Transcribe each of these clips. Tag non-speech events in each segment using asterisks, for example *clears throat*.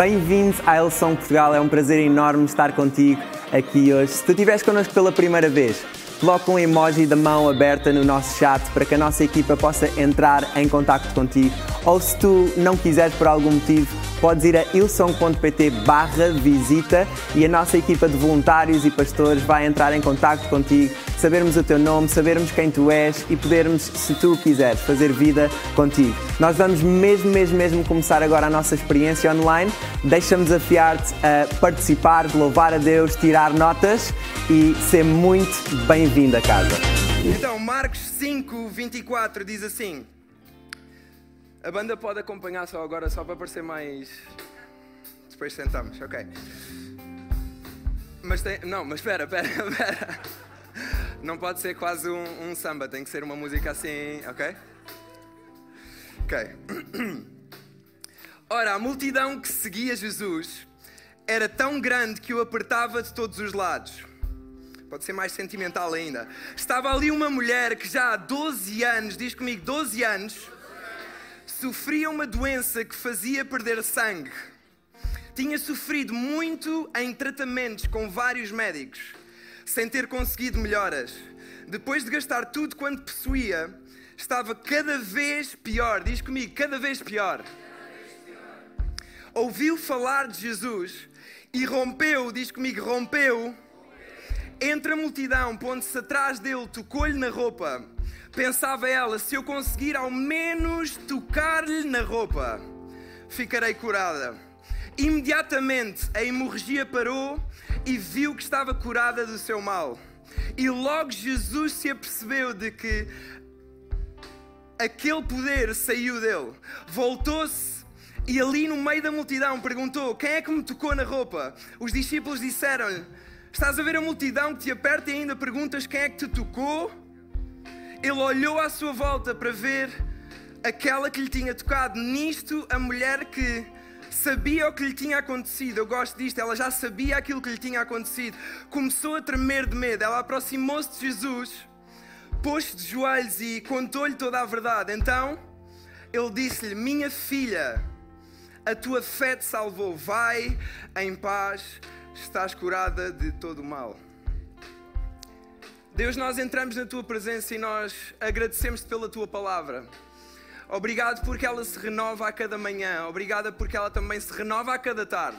Bem-vindo à Elson Portugal, é um prazer enorme estar contigo aqui hoje. Se tu estiveres connosco pela primeira vez, coloca um emoji da mão aberta no nosso chat para que a nossa equipa possa entrar em contato contigo. Ou se tu não quiseres por algum motivo, podes ir a ilson.pt barra visita e a nossa equipa de voluntários e pastores vai entrar em contato contigo, sabermos o teu nome, sabermos quem tu és e podermos, se tu quiseres, fazer vida contigo. Nós vamos mesmo, mesmo, mesmo começar agora a nossa experiência online. Deixa-me desafiar-te a participar, louvar a Deus, tirar notas e ser muito bem-vindo a casa. Então, Marcos 5, 24 diz assim. A banda pode acompanhar só agora, só para parecer mais. Depois sentamos, ok. Mas tem. Não, mas espera, *laughs* espera, espera. Não pode ser quase um, um samba, tem que ser uma música assim, ok? Ok. *clears throat* Ora, a multidão que seguia Jesus era tão grande que o apertava de todos os lados. Pode ser mais sentimental ainda. Estava ali uma mulher que já há 12 anos, diz comigo, 12 anos sofria uma doença que fazia perder sangue. Tinha sofrido muito em tratamentos com vários médicos, sem ter conseguido melhoras. Depois de gastar tudo quanto possuía, estava cada vez pior. Diz comigo, cada vez pior. Ouviu falar de Jesus e rompeu, diz comigo, rompeu entre a multidão, pondo-se atrás dele, tocou-lhe na roupa Pensava ela: se eu conseguir ao menos tocar-lhe na roupa, ficarei curada. Imediatamente a hemorragia parou e viu que estava curada do seu mal. E logo Jesus se apercebeu de que aquele poder saiu dele. Voltou-se e ali no meio da multidão perguntou: Quem é que me tocou na roupa? Os discípulos disseram-lhe: Estás a ver a multidão que te aperta e ainda perguntas quem é que te tocou? ele olhou à sua volta para ver aquela que lhe tinha tocado. Nisto, a mulher que sabia o que lhe tinha acontecido, eu gosto disto, ela já sabia aquilo que lhe tinha acontecido, começou a tremer de medo. Ela aproximou-se de Jesus, pôs-se de joelhos e contou-lhe toda a verdade. Então, ele disse-lhe: Minha filha, a tua fé te salvou, vai em paz, estás curada de todo o mal. Deus, nós entramos na tua presença e nós agradecemos-te pela tua palavra. Obrigado porque ela se renova a cada manhã. Obrigado porque ela também se renova a cada tarde.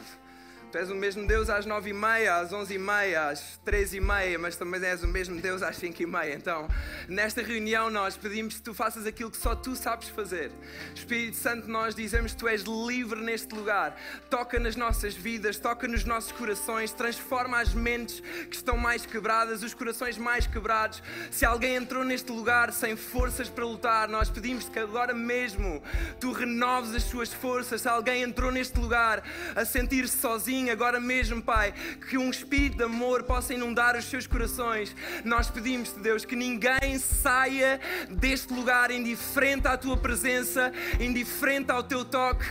Tu és o mesmo Deus às nove e meia, às onze e meia, às três e meia, mas também és o mesmo Deus às cinco e meia. Então, nesta reunião nós pedimos que tu faças aquilo que só tu sabes fazer. Espírito Santo, nós dizemos que tu és livre neste lugar. Toca nas nossas vidas, toca nos nossos corações, transforma as mentes que estão mais quebradas, os corações mais quebrados. Se alguém entrou neste lugar sem forças para lutar, nós pedimos que agora mesmo tu renoves as suas forças. Se alguém entrou neste lugar a sentir-se sozinho, agora mesmo, Pai, que um espírito de amor possa inundar os seus corações. Nós pedimos-te, Deus, que ninguém saia deste lugar indiferente à tua presença, indiferente ao teu toque,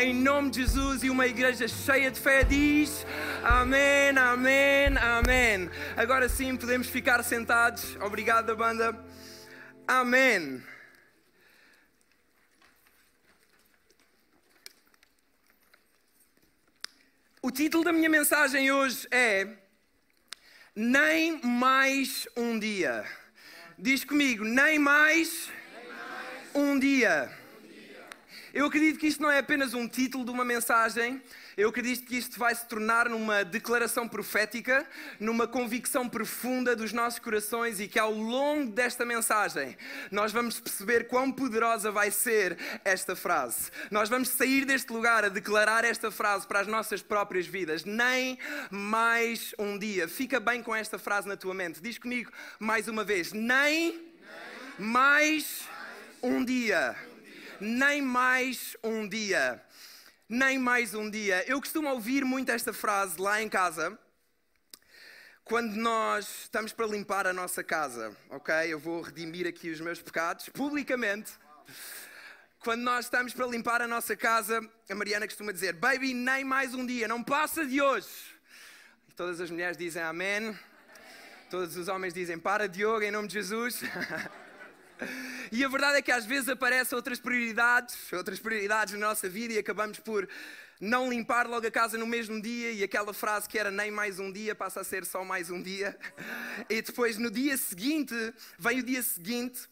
em nome de Jesus. E uma igreja cheia de fé diz: Amém, Amém, Amém. Agora sim podemos ficar sentados. Obrigado, banda. Amém. O título da minha mensagem hoje é Nem mais um dia. Diz comigo, nem mais, nem mais um, dia. um dia. Eu acredito que isto não é apenas um título de uma mensagem, eu acredito que isto vai se tornar numa declaração profética, numa convicção profunda dos nossos corações e que ao longo desta mensagem nós vamos perceber quão poderosa vai ser esta frase. Nós vamos sair deste lugar a declarar esta frase para as nossas próprias vidas. Nem mais um dia. Fica bem com esta frase na tua mente. Diz comigo mais uma vez: nem, nem mais, mais um dia. Nem mais um dia nem mais um dia. Eu costumo ouvir muito esta frase lá em casa, quando nós estamos para limpar a nossa casa, ok? Eu vou redimir aqui os meus pecados publicamente. Quando nós estamos para limpar a nossa casa, a Mariana costuma dizer: Baby, nem mais um dia, não passa de hoje. E todas as mulheres dizem Amém. Todos os homens dizem: Para, Diogo, em nome de Jesus. *laughs* E a verdade é que às vezes aparecem outras prioridades, outras prioridades na nossa vida e acabamos por não limpar logo a casa no mesmo dia e aquela frase que era nem mais um dia passa a ser só mais um dia. E depois no dia seguinte, vem o dia seguinte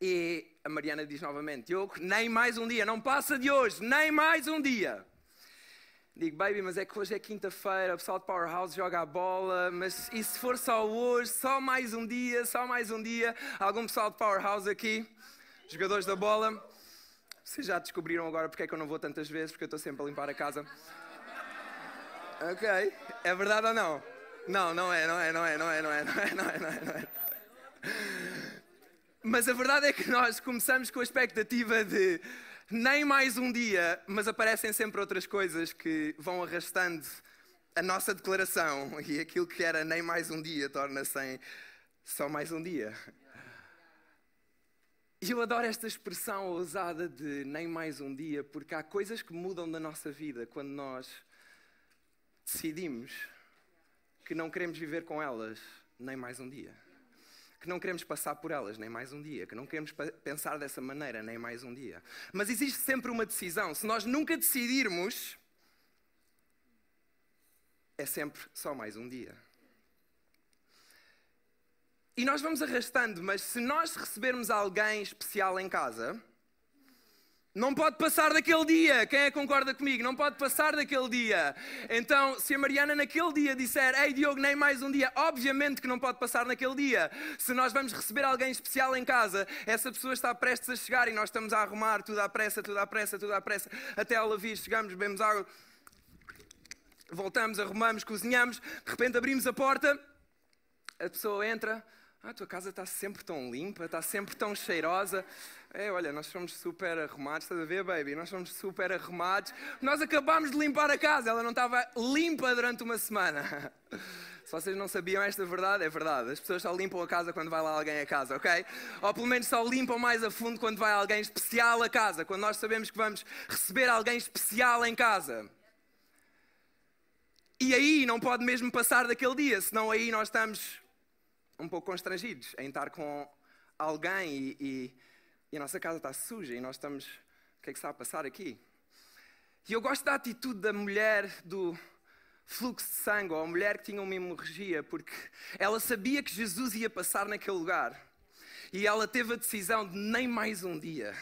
e a Mariana diz novamente: Diogo, nem mais um dia, não passa de hoje, nem mais um dia. Digo, baby, mas é que hoje é quinta-feira, o pessoal de Powerhouse joga a bola, mas e se for só hoje, só mais um dia, só mais um dia? Algum pessoal de Powerhouse aqui? Jogadores da bola? Vocês já descobriram agora porque é que eu não vou tantas vezes, porque eu estou sempre a limpar a casa? Ok, é verdade ou não? Não, não é, não é, não é, não é, não é, não é, não é, não é. Não é. Mas a verdade é que nós começamos com a expectativa de nem mais um dia, mas aparecem sempre outras coisas que vão arrastando a nossa declaração e aquilo que era nem mais um dia torna-se só mais um dia. E eu adoro esta expressão ousada de nem mais um dia, porque há coisas que mudam da nossa vida quando nós decidimos que não queremos viver com elas nem mais um dia que não queremos passar por elas nem mais um dia, que não queremos pensar dessa maneira nem mais um dia. Mas existe sempre uma decisão. Se nós nunca decidirmos, é sempre só mais um dia. E nós vamos arrastando, mas se nós recebermos alguém especial em casa, não pode passar daquele dia. Quem é que concorda comigo? Não pode passar daquele dia. Então, se a Mariana naquele dia disser, ei Diogo, nem mais um dia, obviamente que não pode passar naquele dia. Se nós vamos receber alguém especial em casa, essa pessoa está prestes a chegar e nós estamos a arrumar tudo à pressa, tudo à pressa, tudo à pressa, até ela vir, chegamos, bebemos água, voltamos, arrumamos, cozinhamos, de repente abrimos a porta, a pessoa entra, ah, a tua casa está sempre tão limpa, está sempre tão cheirosa. É, olha, nós somos super arrumados, estás a ver, baby? Nós somos super arrumados. Nós acabámos de limpar a casa, ela não estava limpa durante uma semana. *laughs* Se vocês não sabiam esta verdade, é verdade. As pessoas só limpam a casa quando vai lá alguém a casa, ok? Ou pelo menos só limpam mais a fundo quando vai alguém especial a casa, quando nós sabemos que vamos receber alguém especial em casa. E aí não pode mesmo passar daquele dia, senão aí nós estamos um pouco constrangidos em estar com alguém e, e, e a nossa casa está suja e nós estamos. O que é que está a passar aqui? E eu gosto da atitude da mulher do fluxo de sangue, ou a mulher que tinha uma hemorragia, porque ela sabia que Jesus ia passar naquele lugar e ela teve a decisão de nem mais um dia.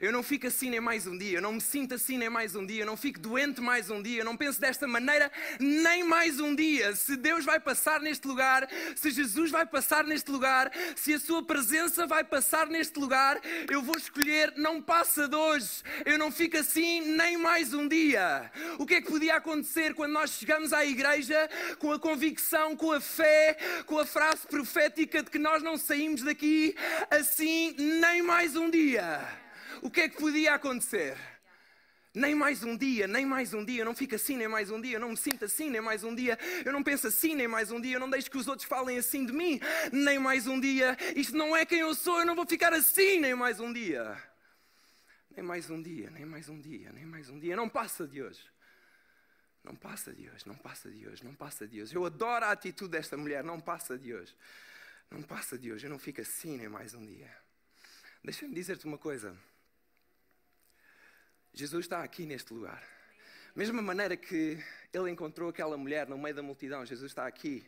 Eu não fico assim nem mais um dia, eu não me sinto assim nem mais um dia, eu não fico doente mais um dia, eu não penso desta maneira nem mais um dia. Se Deus vai passar neste lugar, se Jesus vai passar neste lugar, se a sua presença vai passar neste lugar, eu vou escolher não passa de hoje. Eu não fico assim nem mais um dia. O que é que podia acontecer quando nós chegamos à igreja com a convicção, com a fé, com a frase profética de que nós não saímos daqui assim nem mais um dia. O que é que podia acontecer? Nem mais um dia, nem mais um dia, eu não fico assim nem mais um dia, eu não me sinto assim nem mais um dia, eu não penso assim nem mais um dia, eu não deixo que os outros falem assim de mim nem mais um dia. Isto não é quem eu sou, eu não vou ficar assim nem mais um dia. Nem mais um dia, nem mais um dia, nem mais um dia, não passa de hoje. Não passa de hoje, não passa de hoje, não passa de hoje. Eu adoro a atitude desta mulher, não passa de hoje. Não passa de hoje, eu não fico assim nem mais um dia. Deixa-me dizer-te uma coisa. Jesus está aqui neste lugar. Mesma maneira que ele encontrou aquela mulher no meio da multidão, Jesus está aqui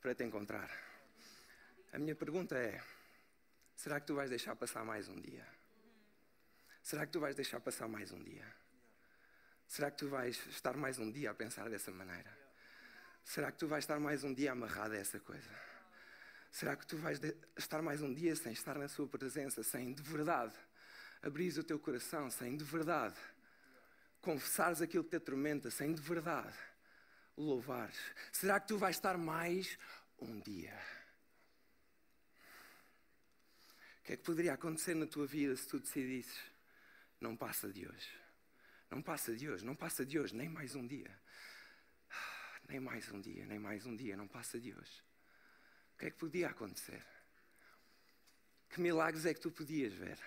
para te encontrar. A minha pergunta é: será que tu vais deixar passar mais um dia? Será que tu vais deixar passar mais um dia? Será que tu vais estar mais um dia a pensar dessa maneira? Será que tu vais estar mais um dia amarrado a essa coisa? Será que tu vais estar mais um dia sem estar na Sua presença, sem de verdade abrir o teu coração, sem de verdade confessares aquilo que te atormenta, sem de verdade louvares? Será que tu vais estar mais um dia? O que é que poderia acontecer na tua vida se tu decidisses? Não passa de hoje. Não passa de hoje, não passa de hoje, nem mais um dia. Nem mais um dia, nem mais um dia, não passa de hoje. O que é que podia acontecer? Que milagres é que tu podias ver?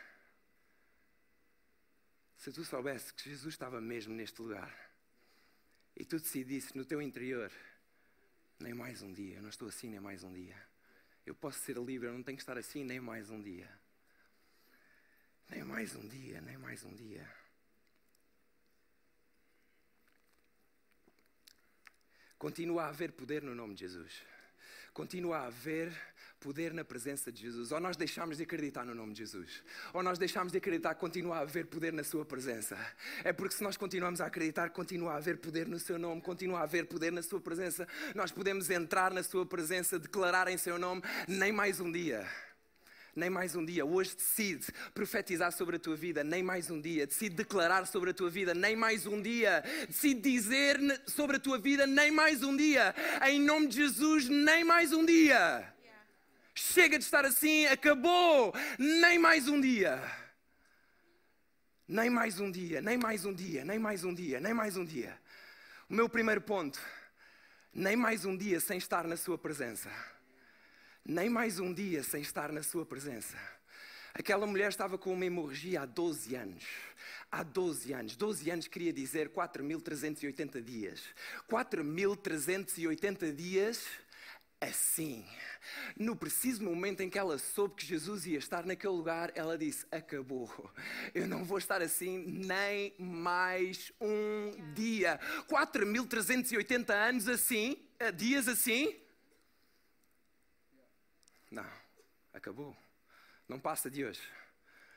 Se tu soubesse que Jesus estava mesmo neste lugar e tu decidisses no teu interior, nem mais um dia, eu não estou assim nem mais um dia. Eu posso ser livre, eu não tenho que estar assim nem mais um dia. Nem mais um dia, nem mais um dia. Continua a haver poder no nome de Jesus. Continua a haver poder na presença de Jesus. Ou nós deixamos de acreditar no nome de Jesus, ou nós deixamos de acreditar que continua a haver poder na Sua presença. É porque se nós continuamos a acreditar continua a haver poder no Seu nome, continua a haver poder na Sua presença, nós podemos entrar na Sua presença, declarar em Seu nome, nem mais um dia nem mais um dia. Hoje decide profetizar sobre a tua vida, nem mais um dia. Decide declarar sobre a tua vida, nem mais um dia. Decide dizer sobre a tua vida, nem mais um dia. Em nome de Jesus, nem mais um dia. Chega de estar assim, acabou. Nem mais um dia. Nem mais um dia, nem mais um dia, nem mais um dia, nem mais um dia. O meu primeiro ponto, nem mais um dia sem estar na Sua presença. Nem mais um dia sem estar na Sua presença. Aquela mulher estava com uma hemorragia há 12 anos. Há 12 anos. 12 anos queria dizer 4.380 dias. 4.380 dias assim. No preciso momento em que ela soube que Jesus ia estar naquele lugar, ela disse: Acabou, eu não vou estar assim nem mais um dia. 4.380 anos assim, eh, dias assim? Não, acabou. Não passa de hoje.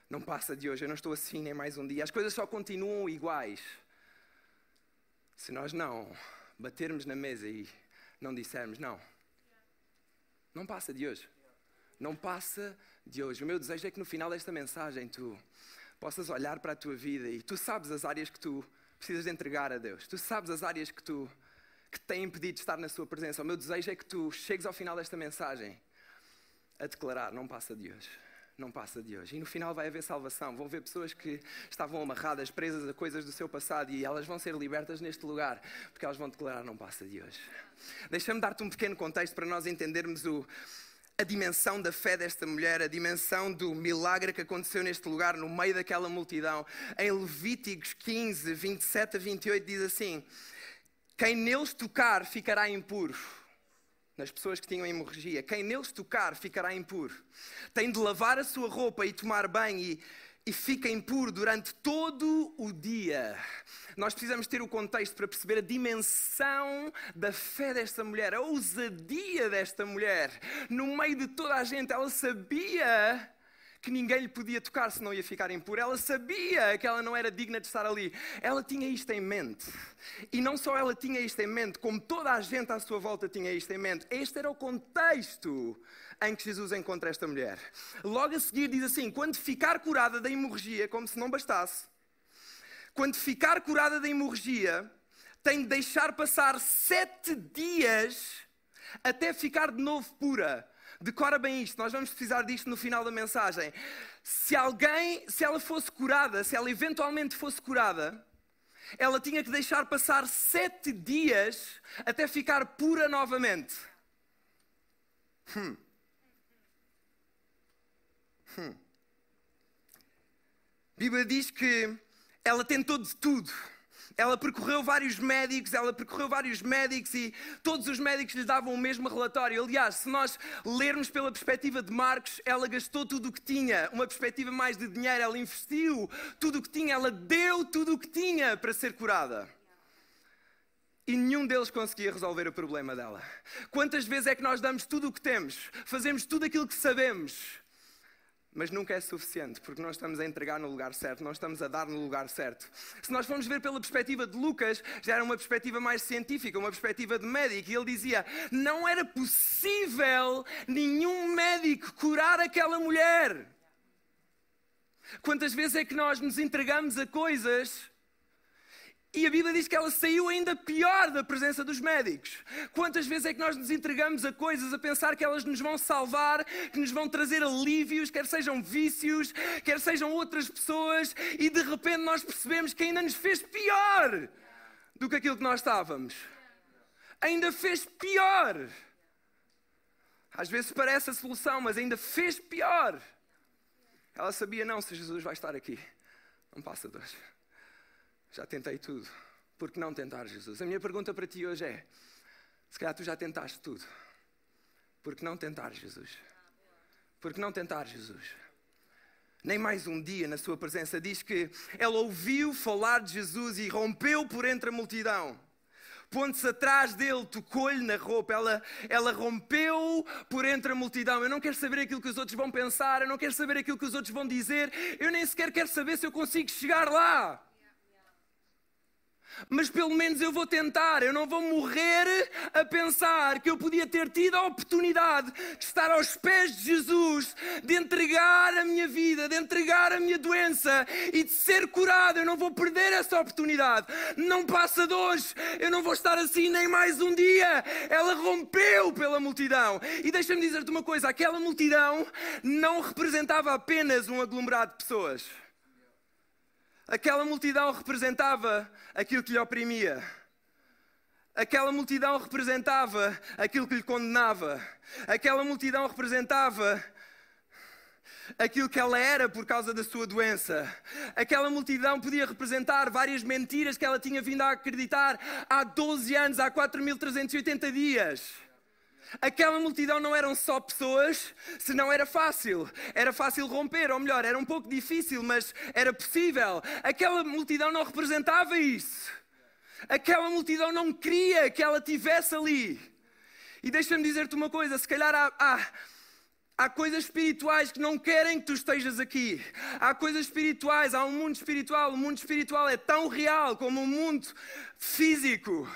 Não passa de hoje. Eu não estou assim nem mais um dia. As coisas só continuam iguais. Se nós não batermos na mesa e não dissermos não não passa de hoje. Não passa de hoje. O meu desejo é que no final desta mensagem tu possas olhar para a tua vida e tu sabes as áreas que tu precisas de entregar a Deus. Tu sabes as áreas que tu que te têm impedido de estar na sua presença. O meu desejo é que tu chegues ao final desta mensagem a declarar: não passa de hoje não passa de hoje. E no final vai haver salvação. Vão ver pessoas que estavam amarradas, presas a coisas do seu passado e elas vão ser libertas neste lugar, porque elas vão declarar: não passa de hoje. Deixa-me dar-te um pequeno contexto para nós entendermos o, a dimensão da fé desta mulher, a dimensão do milagre que aconteceu neste lugar, no meio daquela multidão. Em Levíticos 15, 27 a 28, diz assim: Quem neles tocar ficará impuro nas pessoas que tinham hemorragia. Quem neles tocar ficará impuro. Tem de lavar a sua roupa e tomar banho e, e fica impuro durante todo o dia. Nós precisamos ter o contexto para perceber a dimensão da fé desta mulher, a ousadia desta mulher. No meio de toda a gente, ela sabia que ninguém lhe podia tocar se não ia ficar impuro. Ela sabia que ela não era digna de estar ali. Ela tinha isto em mente. E não só ela tinha isto em mente, como toda a gente à sua volta tinha isto em mente. Este era o contexto em que Jesus encontra esta mulher. Logo a seguir diz assim: quando ficar curada da hemorragia, como se não bastasse, quando ficar curada da hemorragia, tem de deixar passar sete dias até ficar de novo pura. Decora bem isto, nós vamos precisar disto no final da mensagem. Se alguém, se ela fosse curada, se ela eventualmente fosse curada, ela tinha que deixar passar sete dias até ficar pura novamente. Hum. Hum. A Bíblia diz que ela tentou de tudo ela percorreu vários médicos, ela percorreu vários médicos e todos os médicos lhe davam o mesmo relatório. Aliás, se nós lermos pela perspectiva de Marcos, ela gastou tudo o que tinha, uma perspectiva mais de dinheiro, ela investiu tudo o que tinha, ela deu tudo o que tinha para ser curada. E nenhum deles conseguia resolver o problema dela. Quantas vezes é que nós damos tudo o que temos, fazemos tudo aquilo que sabemos, mas nunca é suficiente, porque nós estamos a entregar no lugar certo, nós estamos a dar no lugar certo. Se nós formos ver pela perspectiva de Lucas, já era uma perspectiva mais científica, uma perspectiva de médico, e ele dizia: não era possível nenhum médico curar aquela mulher. Quantas vezes é que nós nos entregamos a coisas e a Bíblia diz que ela saiu ainda pior da presença dos médicos. Quantas vezes é que nós nos entregamos a coisas a pensar que elas nos vão salvar, que nos vão trazer alívios, quer sejam vícios, quer sejam outras pessoas, e de repente nós percebemos que ainda nos fez pior do que aquilo que nós estávamos. Ainda fez pior. Às vezes parece a solução, mas ainda fez pior. Ela sabia, não, se Jesus vai estar aqui, não passa dois. Já tentei tudo. Por que não tentar Jesus? A minha pergunta para ti hoje é: se calhar tu já tentaste tudo. Por que não tentar Jesus? Por que não tentar Jesus? Nem mais um dia na sua presença diz que ela ouviu falar de Jesus e rompeu por entre a multidão. pondo-se atrás dele, tocou-lhe na roupa. Ela, ela rompeu por entre a multidão. Eu não quero saber aquilo que os outros vão pensar, eu não quero saber aquilo que os outros vão dizer, eu nem sequer quero saber se eu consigo chegar lá mas pelo menos eu vou tentar. Eu não vou morrer a pensar que eu podia ter tido a oportunidade de estar aos pés de Jesus, de entregar a minha vida, de entregar a minha doença e de ser curado. Eu não vou perder essa oportunidade. Não passa de hoje. Eu não vou estar assim nem mais um dia. Ela rompeu pela multidão. E deixa-me dizer-te uma coisa: aquela multidão não representava apenas um aglomerado de pessoas. Aquela multidão representava aquilo que lhe oprimia. Aquela multidão representava aquilo que lhe condenava. Aquela multidão representava aquilo que ela era por causa da sua doença. Aquela multidão podia representar várias mentiras que ela tinha vindo a acreditar há 12 anos, há 4.380 dias. Aquela multidão não eram só pessoas, senão era fácil. Era fácil romper, ou melhor, era um pouco difícil, mas era possível. Aquela multidão não representava isso. Aquela multidão não queria que ela tivesse ali. E deixa-me dizer-te uma coisa: se calhar há, há, há coisas espirituais que não querem que tu estejas aqui. Há coisas espirituais, há um mundo espiritual. O mundo espiritual é tão real como o mundo físico.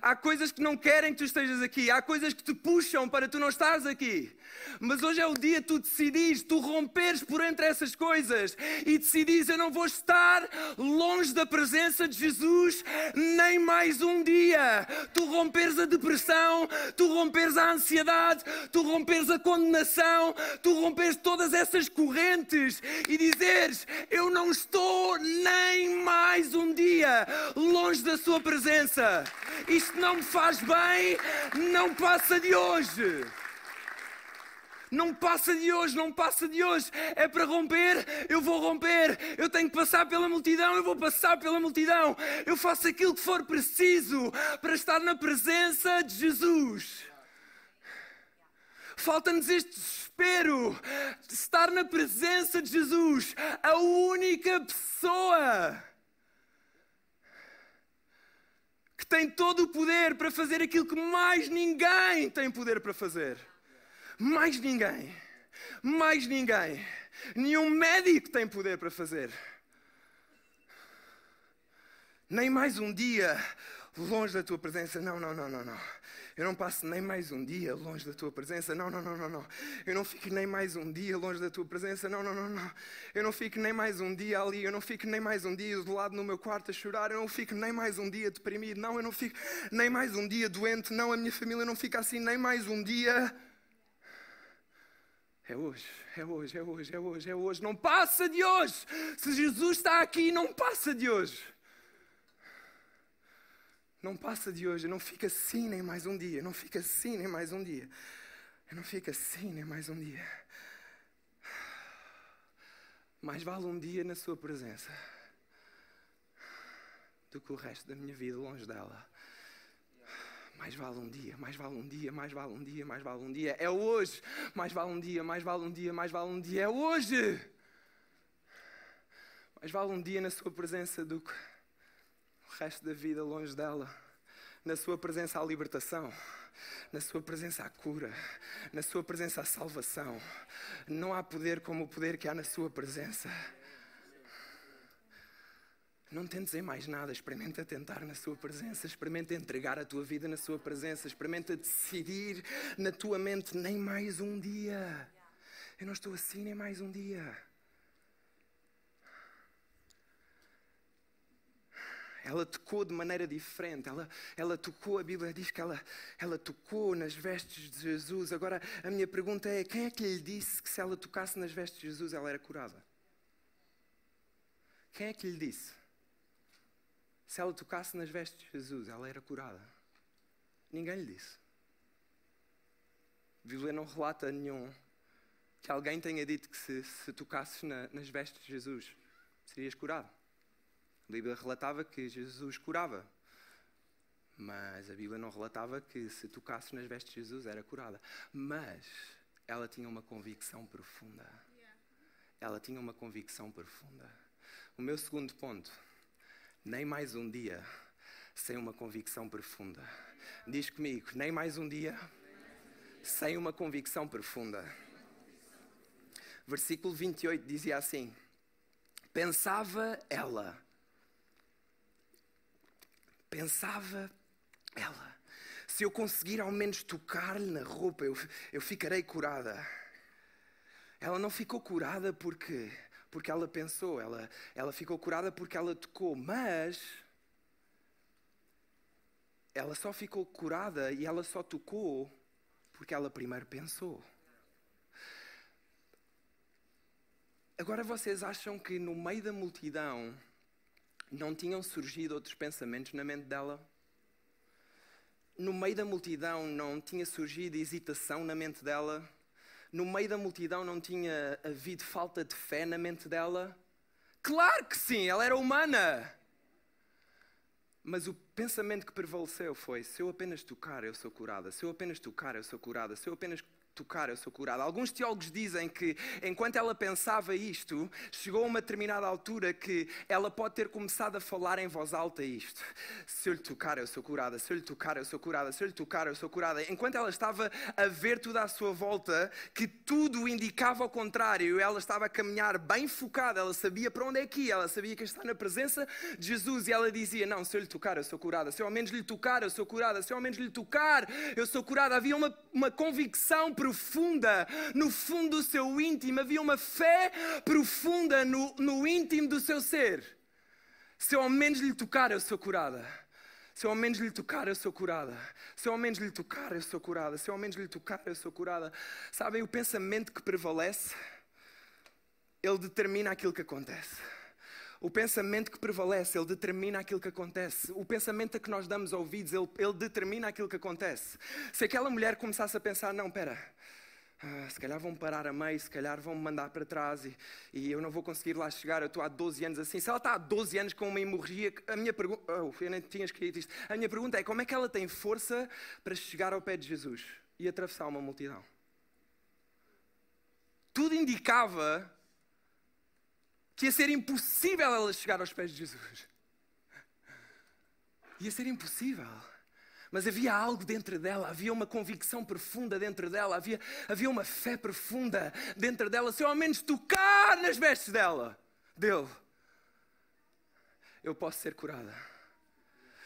Há coisas que não querem que tu estejas aqui, há coisas que te puxam para tu não estares aqui. Mas hoje é o dia tu decidires, tu romperes por entre essas coisas e decidires: eu não vou estar longe da presença de Jesus nem mais um dia. Tu romperes a depressão, tu romperes a ansiedade, tu romperes a condenação, tu romperes todas essas correntes e dizeres: eu não estou nem mais um dia longe da Sua presença. Isto não me faz bem, não passa de hoje. Não passa de hoje, não passa de hoje. É para romper, eu vou romper. Eu tenho que passar pela multidão, eu vou passar pela multidão. Eu faço aquilo que for preciso para estar na presença de Jesus. Falta-nos este desespero de estar na presença de Jesus, a única pessoa que tem todo o poder para fazer aquilo que mais ninguém tem poder para fazer. Mais ninguém. Mais ninguém. Nenhum médico tem poder para fazer. Nem mais um dia longe da tua presença. Não, não, não, não, não. Eu não passo nem mais um dia longe da tua presença. Não, não, não, não, não. Eu não fico nem mais um dia longe da tua presença. Não, não, não, não. Eu não fico nem mais um dia ali. Eu não fico nem mais um dia isolado no meu quarto a chorar. Eu não fico nem mais um dia deprimido. Não, eu não fico nem mais um dia doente. Não, a minha família não fica assim nem mais um dia. É hoje, é hoje, é hoje, é hoje, é hoje. Não passa de hoje. Se Jesus está aqui, não passa de hoje. Não passa de hoje, não fica assim nem mais um dia, não fica assim nem mais um dia. Não fica assim nem mais um dia. Mais vale um dia na Sua presença do que o resto da minha vida longe dela. Mais vale um dia, mais vale um dia, mais vale um dia, mais vale um dia. É hoje. Mais vale um dia, mais vale um dia, mais vale um dia. É hoje. Mais vale um dia na Sua presença do que o resto da vida longe dela. Na Sua presença há libertação. Na Sua presença há cura. Na Sua presença há salvação. Não há poder como o poder que há na Sua presença. Não tentes em mais nada, experimenta tentar na Sua presença, experimenta entregar a tua vida na Sua presença, experimenta decidir na tua mente nem mais um dia. Eu não estou assim nem mais um dia. Ela tocou de maneira diferente. Ela, ela tocou, a Bíblia diz que ela, ela tocou nas vestes de Jesus. Agora, a minha pergunta é: quem é que lhe disse que se ela tocasse nas vestes de Jesus ela era curada? Quem é que lhe disse? Se ela tocasse nas vestes de Jesus, ela era curada. Ninguém lhe disse. A Bíblia não relata nenhum que alguém tenha dito que se, se tocasses na, nas vestes de Jesus, serias curado. A Bíblia relatava que Jesus curava. Mas a Bíblia não relatava que se tocasse nas vestes de Jesus era curada. Mas ela tinha uma convicção profunda. Ela tinha uma convicção profunda. O meu segundo ponto nem mais um dia sem uma convicção profunda. Diz comigo, nem mais um dia sem uma convicção profunda. Versículo 28 dizia assim: Pensava ela, pensava ela, se eu conseguir ao menos tocar-lhe na roupa, eu, eu ficarei curada. Ela não ficou curada porque, porque ela pensou, ela, ela ficou curada porque ela tocou, mas ela só ficou curada e ela só tocou porque ela primeiro pensou. Agora vocês acham que no meio da multidão não tinham surgido outros pensamentos na mente dela? No meio da multidão não tinha surgido hesitação na mente dela? No meio da multidão não tinha havido falta de fé na mente dela? Claro que sim, ela era humana. Mas o pensamento que prevaleceu foi: se eu apenas tocar, eu sou curada. Se eu apenas tocar, eu sou curada. Se eu apenas tocar, eu sou curada. Alguns teólogos dizem que, enquanto ela pensava isto, chegou a uma determinada altura que ela pode ter começado a falar em voz alta isto. Se eu lhe tocar, eu sou curada. Se eu lhe tocar, eu sou curada. Se eu lhe tocar, eu sou curada. Enquanto ela estava a ver tudo à sua volta, que tudo indicava ao contrário, ela estava a caminhar bem focada, ela sabia para onde é que ia, ela sabia que está na presença de Jesus e ela dizia: Não, se eu lhe tocar, eu sou curada. Se eu ao menos lhe tocar, eu sou curada. Se eu ao menos lhe tocar, eu sou curada. Havia uma, uma convicção no fundo do seu íntimo, havia uma fé profunda no, no íntimo do seu ser. Se eu ao menos lhe tocar, eu sou curada. Se eu ao menos lhe tocar, eu sou curada. Se eu ao menos lhe tocar, eu sou curada. Se eu ao menos lhe tocar, eu sou curada. Sabem, o pensamento que prevalece, ele determina aquilo que acontece. O pensamento que prevalece, ele determina aquilo que acontece. O pensamento a que nós damos ouvidos, ele, ele determina aquilo que acontece. Se aquela mulher começasse a pensar, não, espera, ah, se calhar vão parar a meio, se calhar vão me mandar para trás e, e, eu não vou conseguir lá chegar. Eu estou há 12 anos assim. Se ela está há 12 anos com uma hemorragia, a minha pergunta. Oh, eu nem tinha escrito isto. A minha pergunta é: como é que ela tem força para chegar ao pé de Jesus e atravessar uma multidão? Tudo indicava que ia ser impossível ela chegar aos pés de Jesus. Ia ser impossível. Mas havia algo dentro dela, havia uma convicção profunda dentro dela, havia, havia uma fé profunda dentro dela. Se eu ao menos tocar nas vestes dela, dele, eu posso ser curada.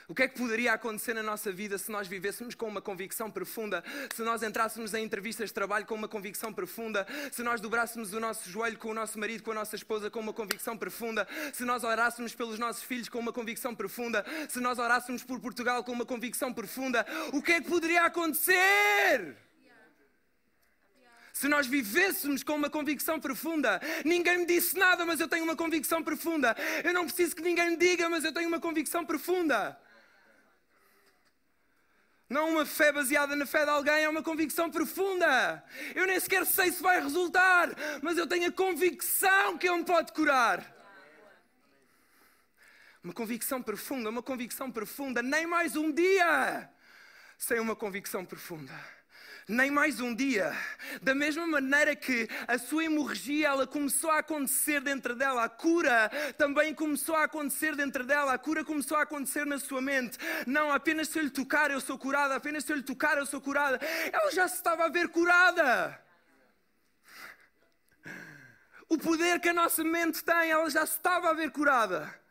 O que é que poderia acontecer na nossa vida se nós vivêssemos com uma convicção profunda, se nós entrássemos em entrevistas de trabalho com uma convicção profunda, se nós dobrássemos o nosso joelho com o nosso marido, com a nossa esposa com uma convicção profunda, se nós orássemos pelos nossos filhos com uma convicção profunda, se nós orássemos por Portugal com uma convicção profunda, o que é que poderia acontecer? se nós vivêssemos com uma convicção profunda. Ninguém me disse nada, mas eu tenho uma convicção profunda. Eu não preciso que ninguém me diga, mas eu tenho uma convicção profunda. Não uma fé baseada na fé de alguém, é uma convicção profunda. Eu nem sequer sei se vai resultar, mas eu tenho a convicção que Ele me pode curar. Uma convicção profunda, uma convicção profunda, nem mais um dia sem uma convicção profunda nem mais um dia. Da mesma maneira que a sua hemorragia ela começou a acontecer dentro dela, a cura também começou a acontecer dentro dela, a cura começou a acontecer na sua mente. Não apenas se eu lhe tocar eu sou curada, apenas se eu lhe tocar eu sou curada. Ela já se estava a ver curada. O poder que a nossa mente tem, ela já se estava a ver curada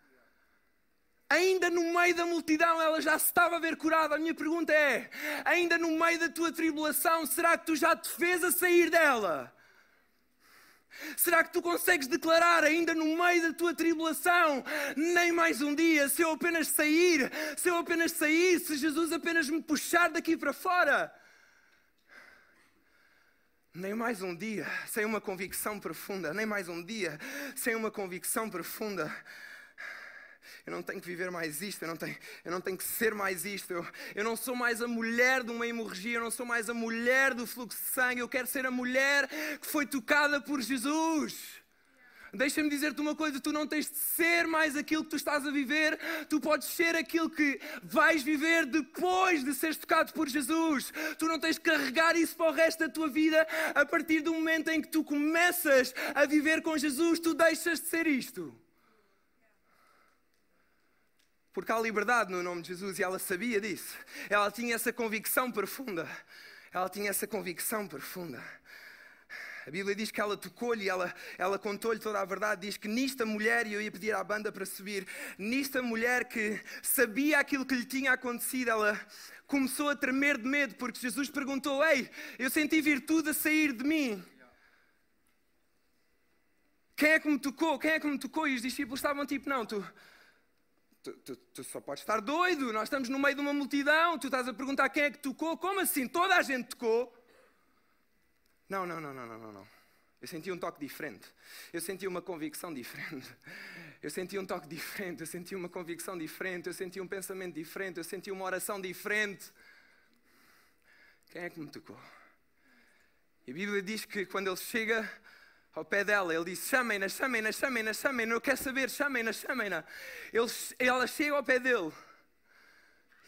ainda no meio da multidão ela já se estava a ver curada. A minha pergunta é: ainda no meio da tua tribulação, será que tu já te fez a sair dela? Será que tu consegues declarar ainda no meio da tua tribulação, nem mais um dia, se eu apenas sair, se eu apenas sair, se Jesus apenas me puxar daqui para fora? Nem mais um dia sem uma convicção profunda, nem mais um dia sem uma convicção profunda eu não tenho que viver mais isto, eu não tenho, eu não tenho que ser mais isto, eu, eu não sou mais a mulher de uma hemorragia, eu não sou mais a mulher do fluxo de sangue, eu quero ser a mulher que foi tocada por Jesus. Deixa-me dizer-te uma coisa: tu não tens de ser mais aquilo que tu estás a viver, tu podes ser aquilo que vais viver depois de seres tocado por Jesus. Tu não tens de carregar isso para o resto da tua vida. A partir do momento em que tu começas a viver com Jesus, tu deixas de ser isto. Porque há liberdade no nome de Jesus e ela sabia disso. Ela tinha essa convicção profunda. Ela tinha essa convicção profunda. A Bíblia diz que ela tocou-lhe, ela, ela contou-lhe toda a verdade. Diz que nesta mulher, e eu ia pedir à banda para subir, nesta mulher que sabia aquilo que lhe tinha acontecido, ela começou a tremer de medo, porque Jesus perguntou: Ei, eu senti virtude a sair de mim. Quem é que me tocou? Quem é que me tocou? E os discípulos estavam tipo: Não, tu, tu, tu, tu, só podes estar doido. Nós estamos no meio de uma multidão. Tu estás a perguntar quem é que tocou? Como assim? Toda a gente tocou? Não, não, não, não, não, não. Eu senti um toque diferente. Eu senti uma convicção diferente. Eu senti um toque diferente. Eu senti uma convicção diferente. Eu senti um pensamento diferente. Eu senti uma oração diferente. Quem é que me tocou? E a Bíblia diz que quando ele chega ao pé dela, ele diz: chamem-na, chamem-na, chamem-na, chamem-na. Eu quero saber, chamem-na, chamem-na. Ela chega ao pé dele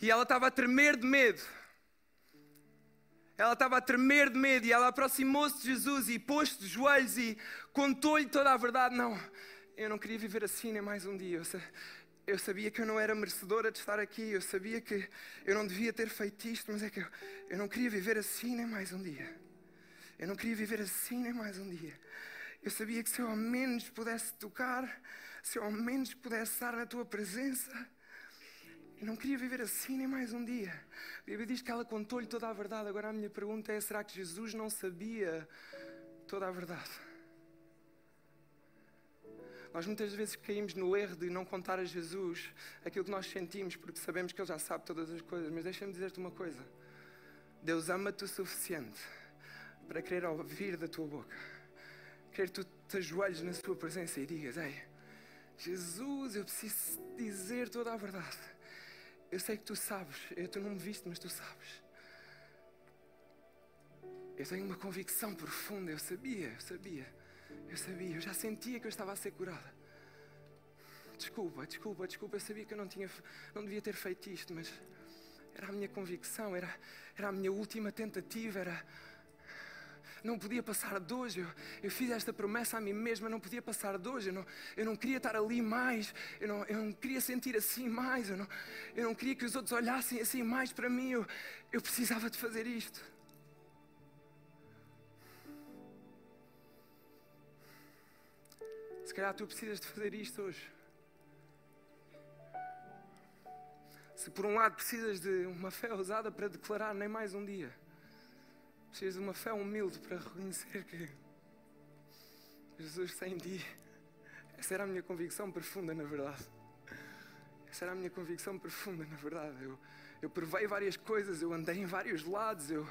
e ela estava a tremer de medo. Ela estava a tremer de medo e ela aproximou-se de Jesus e pôs-se de joelhos e contou-lhe toda a verdade. Não, eu não queria viver assim nem mais um dia. Eu sabia que eu não era merecedora de estar aqui. Eu sabia que eu não devia ter feito isto, mas é que eu, eu não queria viver assim nem mais um dia. Eu não queria viver assim nem mais um dia. Eu sabia que se eu ao menos pudesse tocar, se eu ao menos pudesse estar na tua presença, eu não queria viver assim nem mais um dia. A Bíblia diz que ela contou-lhe toda a verdade. Agora a minha pergunta é: será que Jesus não sabia toda a verdade? Nós muitas vezes caímos no erro de não contar a Jesus aquilo que nós sentimos, porque sabemos que Ele já sabe todas as coisas. Mas deixa-me dizer-te uma coisa: Deus ama-te o suficiente para querer ouvir da tua boca, querer que tu te ajoelhes na Sua presença e digas: Ei, Jesus, eu preciso dizer toda a verdade. Eu sei que tu sabes, eu, tu não me viste, mas tu sabes. Eu tenho uma convicção profunda, eu sabia, eu sabia, eu sabia, eu já sentia que eu estava a ser curada. Desculpa, desculpa, desculpa, eu sabia que eu não, tinha, não devia ter feito isto, mas era a minha convicção, era, era a minha última tentativa, era não podia passar de hoje. Eu, eu fiz esta promessa a mim mesma, não podia passar de hoje. Eu não, eu não queria estar ali mais, eu não, eu não queria sentir assim mais, eu não, eu não queria que os outros olhassem assim mais para mim. Eu, eu precisava de fazer isto. Se calhar tu precisas de fazer isto hoje. Se por um lado precisas de uma fé ousada para declarar nem mais um dia. Precisas de uma fé humilde para reconhecer que Jesus está em ti. Essa era a minha convicção profunda, na verdade. Essa era a minha convicção profunda, na verdade. Eu, eu provei várias coisas, eu andei em vários lados, eu.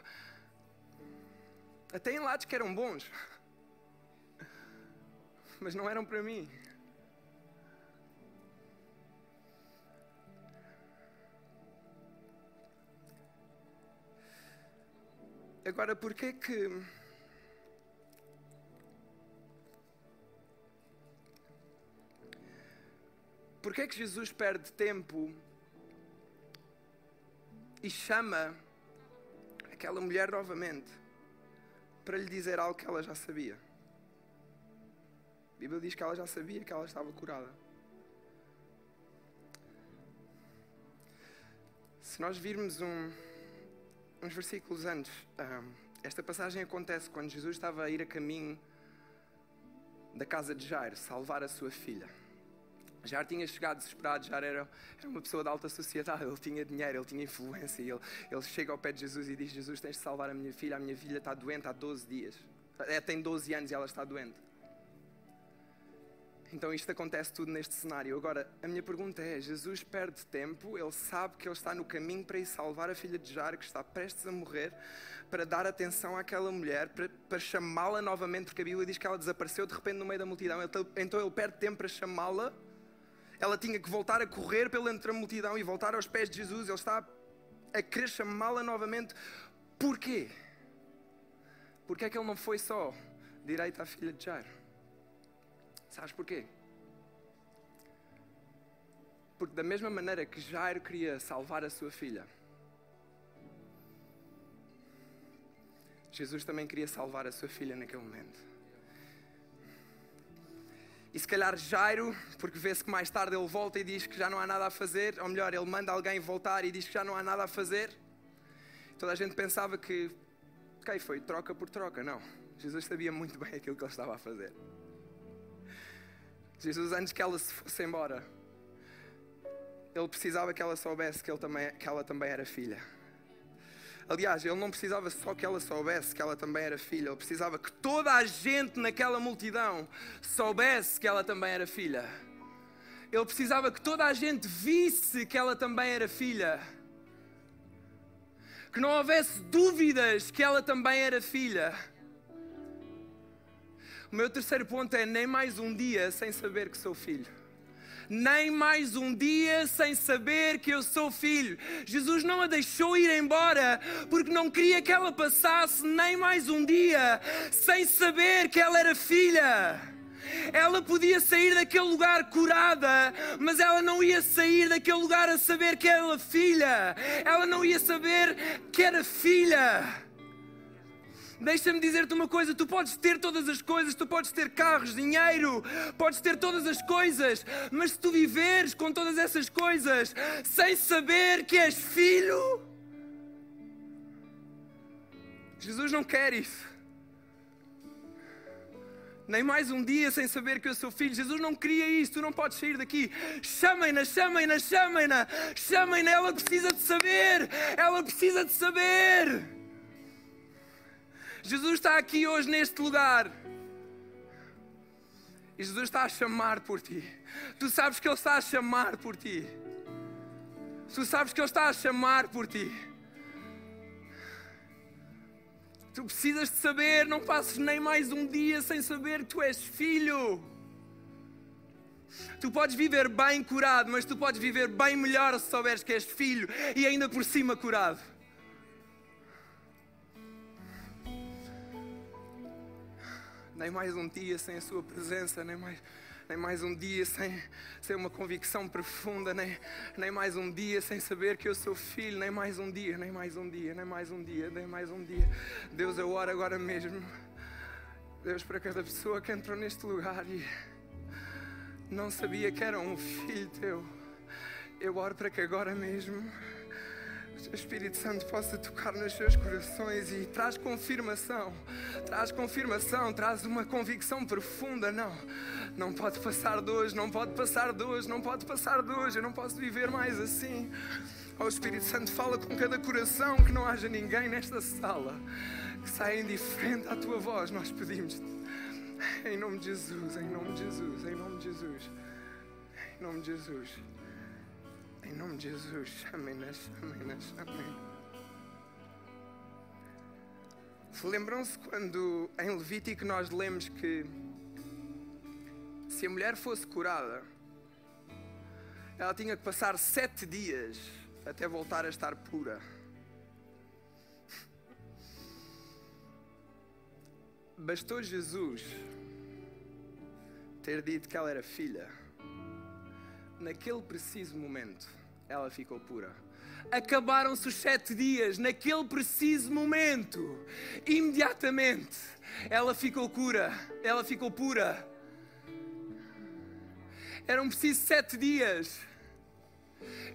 Até em lados que eram bons, mas não eram para mim. Agora, porquê que. Porquê que Jesus perde tempo e chama aquela mulher novamente para lhe dizer algo que ela já sabia? A Bíblia diz que ela já sabia que ela estava curada. Se nós virmos um, uns versículos antes, esta passagem acontece quando Jesus estava a ir a caminho da casa de Jairo, salvar a sua filha. Jairo tinha chegado desesperado, Jairo era, era uma pessoa de alta sociedade, *laughs* ele tinha dinheiro, ele tinha influência. Ele, ele chega ao pé de Jesus e diz: Jesus, tens de salvar a minha filha, a minha filha está doente há 12 dias. É, tem 12 anos e ela está doente. Então isto acontece tudo neste cenário. Agora, a minha pergunta é: Jesus perde tempo, ele sabe que ele está no caminho para ir salvar a filha de Jairo, que está prestes a morrer, para dar atenção àquela mulher, para, para chamá-la novamente, porque a Bíblia diz que ela desapareceu de repente no meio da multidão. Então ele perde tempo para chamá-la. Ela tinha que voltar a correr pela entre a multidão e voltar aos pés de Jesus. Ele está a querer chamá-la novamente. Porquê? Porque é que ele não foi só direito à filha de Jairo? Sabes porquê? Porque da mesma maneira que Jairo queria salvar a sua filha, Jesus também queria salvar a sua filha naquele momento. E se calhar Jairo, porque vê-se que mais tarde ele volta e diz que já não há nada a fazer, ou melhor, ele manda alguém voltar e diz que já não há nada a fazer. Toda a gente pensava que, ok, foi troca por troca. Não. Jesus sabia muito bem aquilo que ele estava a fazer. Jesus, antes que ela se fosse embora, ele precisava que ela soubesse que, ele também, que ela também era filha. Aliás, ele não precisava só que ela soubesse que ela também era filha, ele precisava que toda a gente naquela multidão soubesse que ela também era filha. Ele precisava que toda a gente visse que ela também era filha. Que não houvesse dúvidas que ela também era filha. O meu terceiro ponto é nem mais um dia sem saber que sou filho nem mais um dia sem saber que eu sou filho. Jesus não a deixou ir embora porque não queria que ela passasse nem mais um dia sem saber que ela era filha. Ela podia sair daquele lugar curada, mas ela não ia sair daquele lugar a saber que era filha. Ela não ia saber que era filha. Deixa-me dizer-te uma coisa: tu podes ter todas as coisas, tu podes ter carros, dinheiro, podes ter todas as coisas, mas se tu viveres com todas essas coisas sem saber que és filho, Jesus não quer isso. Nem mais um dia sem saber que eu sou filho. Jesus não queria isso. Tu não podes sair daqui. Chamem-na, chamem-na, chamem-na. Chamem-na. Ela precisa de saber. Ela precisa de saber. Jesus está aqui hoje neste lugar. E Jesus está a chamar por ti. Tu sabes que Ele está a chamar por ti. Tu sabes que Ele está a chamar por ti. Tu precisas de saber, não passes nem mais um dia sem saber que tu és filho. Tu podes viver bem curado, mas tu podes viver bem melhor se souberes que és filho e ainda por cima curado. Nem mais um dia sem a Sua presença, nem mais, nem mais um dia sem, sem uma convicção profunda, nem, nem mais um dia sem saber que eu sou filho, nem mais um dia, nem mais um dia, nem mais um dia, nem mais um dia. Deus, eu oro agora mesmo. Deus, para cada pessoa que entrou neste lugar e não sabia que era um filho teu, eu oro para que agora mesmo o Espírito Santo possa tocar nos seus corações e traz confirmação, traz confirmação, traz uma convicção profunda. Não, não pode passar de hoje, não pode passar de hoje, não pode passar de hoje, eu não posso viver mais assim. O Espírito Santo fala com cada coração que não haja ninguém nesta sala que saia indiferente à tua voz. Nós pedimos em nome de Jesus, em nome de Jesus, em nome de Jesus, em nome de Jesus. Em nome de Jesus, chamem-na, chamem-na, chamem Lembram-se quando em Levítico nós lemos que se a mulher fosse curada, ela tinha que passar sete dias até voltar a estar pura. Bastou Jesus ter dito que ela era filha naquele preciso momento, ela ficou pura. Acabaram-se os sete dias, naquele preciso momento, imediatamente, ela ficou cura, ela ficou pura. Eram precisos sete dias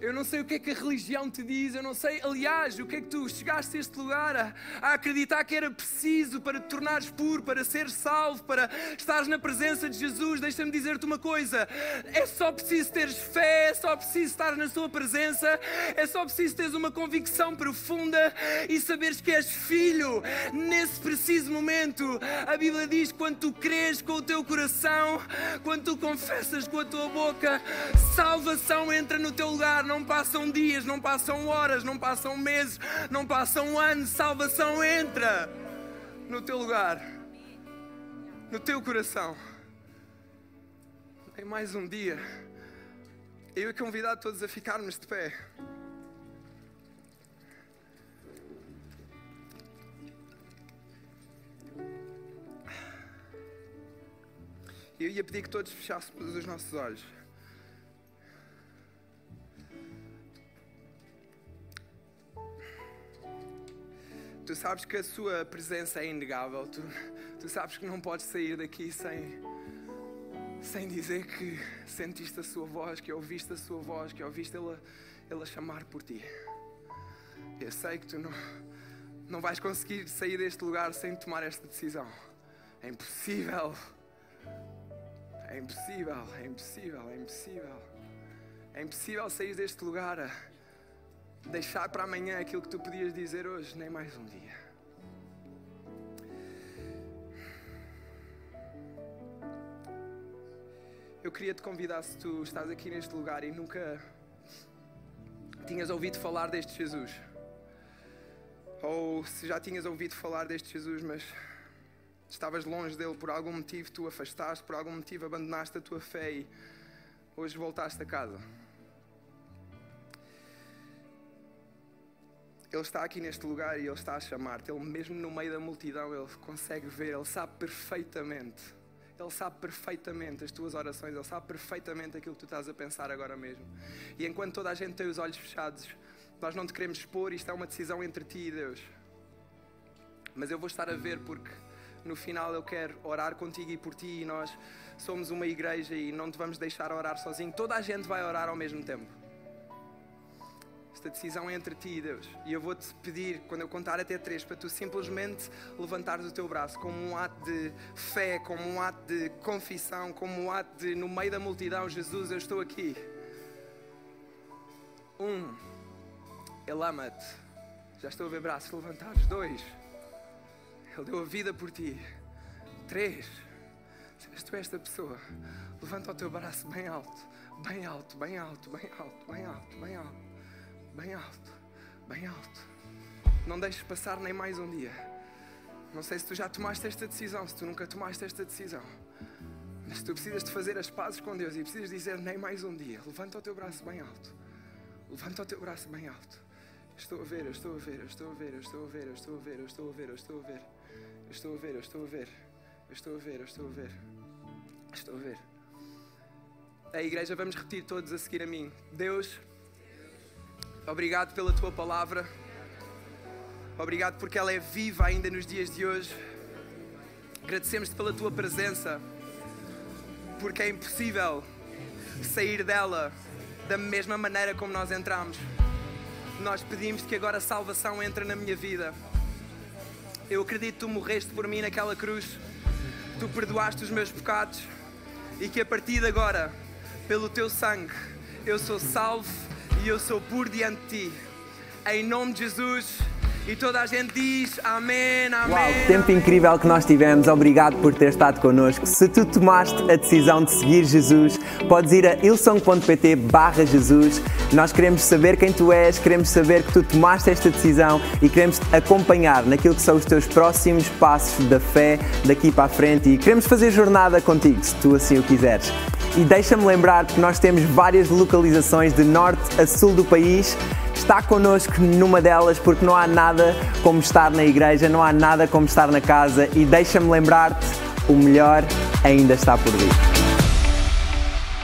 eu não sei o que é que a religião te diz, eu não sei, aliás, o que é que tu chegaste a este lugar a, a acreditar que era preciso para te tornares puro, para ser salvo, para estares na presença de Jesus. Deixa-me dizer-te uma coisa: é só preciso teres fé, é só preciso estar na Sua presença, é só preciso teres uma convicção profunda e saberes que és filho. Nesse preciso momento, a Bíblia diz: quando tu crês com o teu coração, quando tu confessas com a tua boca, salvação entra no teu lugar não passam dias, não passam horas, não passam meses, não passam anos, salvação entra no teu lugar, no teu coração. Em mais um dia, eu ia convidar todos a ficarmos de pé. Eu ia pedir que todos fechássemos os nossos olhos. Tu sabes que a sua presença é inegável. Tu, tu sabes que não podes sair daqui sem, sem dizer que sentiste a sua voz, que ouviste a sua voz, que ouviste ele, ele a chamar por ti. Eu sei que tu não, não vais conseguir sair deste lugar sem tomar esta decisão. É impossível. É impossível, é impossível, é impossível. É impossível sair deste lugar deixar para amanhã aquilo que tu podias dizer hoje, nem mais um dia. Eu queria te convidar, se tu estás aqui neste lugar e nunca tinhas ouvido falar deste Jesus, ou se já tinhas ouvido falar deste Jesus, mas estavas longe dele por algum motivo, tu afastaste, por algum motivo abandonaste a tua fé e hoje voltaste a casa. Ele está aqui neste lugar e Ele está a chamar-te. Ele, mesmo no meio da multidão, Ele consegue ver, Ele sabe perfeitamente. Ele sabe perfeitamente as tuas orações, Ele sabe perfeitamente aquilo que tu estás a pensar agora mesmo. E enquanto toda a gente tem os olhos fechados, nós não te queremos expor, isto é uma decisão entre ti e Deus. Mas eu vou estar a ver porque no final eu quero orar contigo e por ti e nós somos uma igreja e não te vamos deixar orar sozinho. Toda a gente vai orar ao mesmo tempo. Esta decisão é entre ti e Deus. E eu vou-te pedir, quando eu contar até três, para tu simplesmente levantares o teu braço como um ato de fé, como um ato de confissão, como um ato de, no meio da multidão, Jesus, eu estou aqui. Um, Ele ama-te. Já estou a ver braços levantados. Dois, Ele deu a vida por ti. Três, se tu esta pessoa, levanta o teu braço bem alto, bem alto, bem alto, bem alto, bem alto, bem alto bem alto, bem alto. Não deixes passar nem mais um dia. Não sei se tu já tomaste esta decisão, se tu nunca tomaste esta decisão. Mas tu precisas de fazer as pazes com Deus e precisas dizer nem mais um dia. Levanta o teu braço bem alto. Levanta o teu braço bem alto. Estou a ver, eu estou a ver, eu estou a ver, eu estou a ver, eu estou a ver, eu estou a ver, eu estou a ver. Eu estou a ver, eu estou a ver. Eu estou a ver, eu estou a ver. Estou a ver. A igreja, vamos repetir todos a seguir a mim. Deus Obrigado pela tua palavra. Obrigado porque ela é viva ainda nos dias de hoje. Agradecemos-te pela tua presença, porque é impossível sair dela da mesma maneira como nós entramos. Nós pedimos que agora a salvação entre na minha vida. Eu acredito que tu morreste por mim naquela cruz, tu perdoaste os meus pecados e que a partir de agora, pelo teu sangue, eu sou salvo e eu sou por diante de ti. Em nome de Jesus. E toda a gente diz amém, amém. Uau, que tempo incrível que nós tivemos. Obrigado por ter estado connosco. Se tu tomaste a decisão de seguir Jesus, podes ir a ilson.pt barra Jesus. Nós queremos saber quem tu és, queremos saber que tu tomaste esta decisão e queremos te acompanhar naquilo que são os teus próximos passos da fé daqui para a frente e queremos fazer jornada contigo, se tu assim o quiseres. E deixa-me lembrar que nós temos várias localizações de norte a sul do país. Está connosco numa delas porque não há nada como estar na igreja, não há nada como estar na casa. E deixa-me lembrar-te: o melhor ainda está por vir.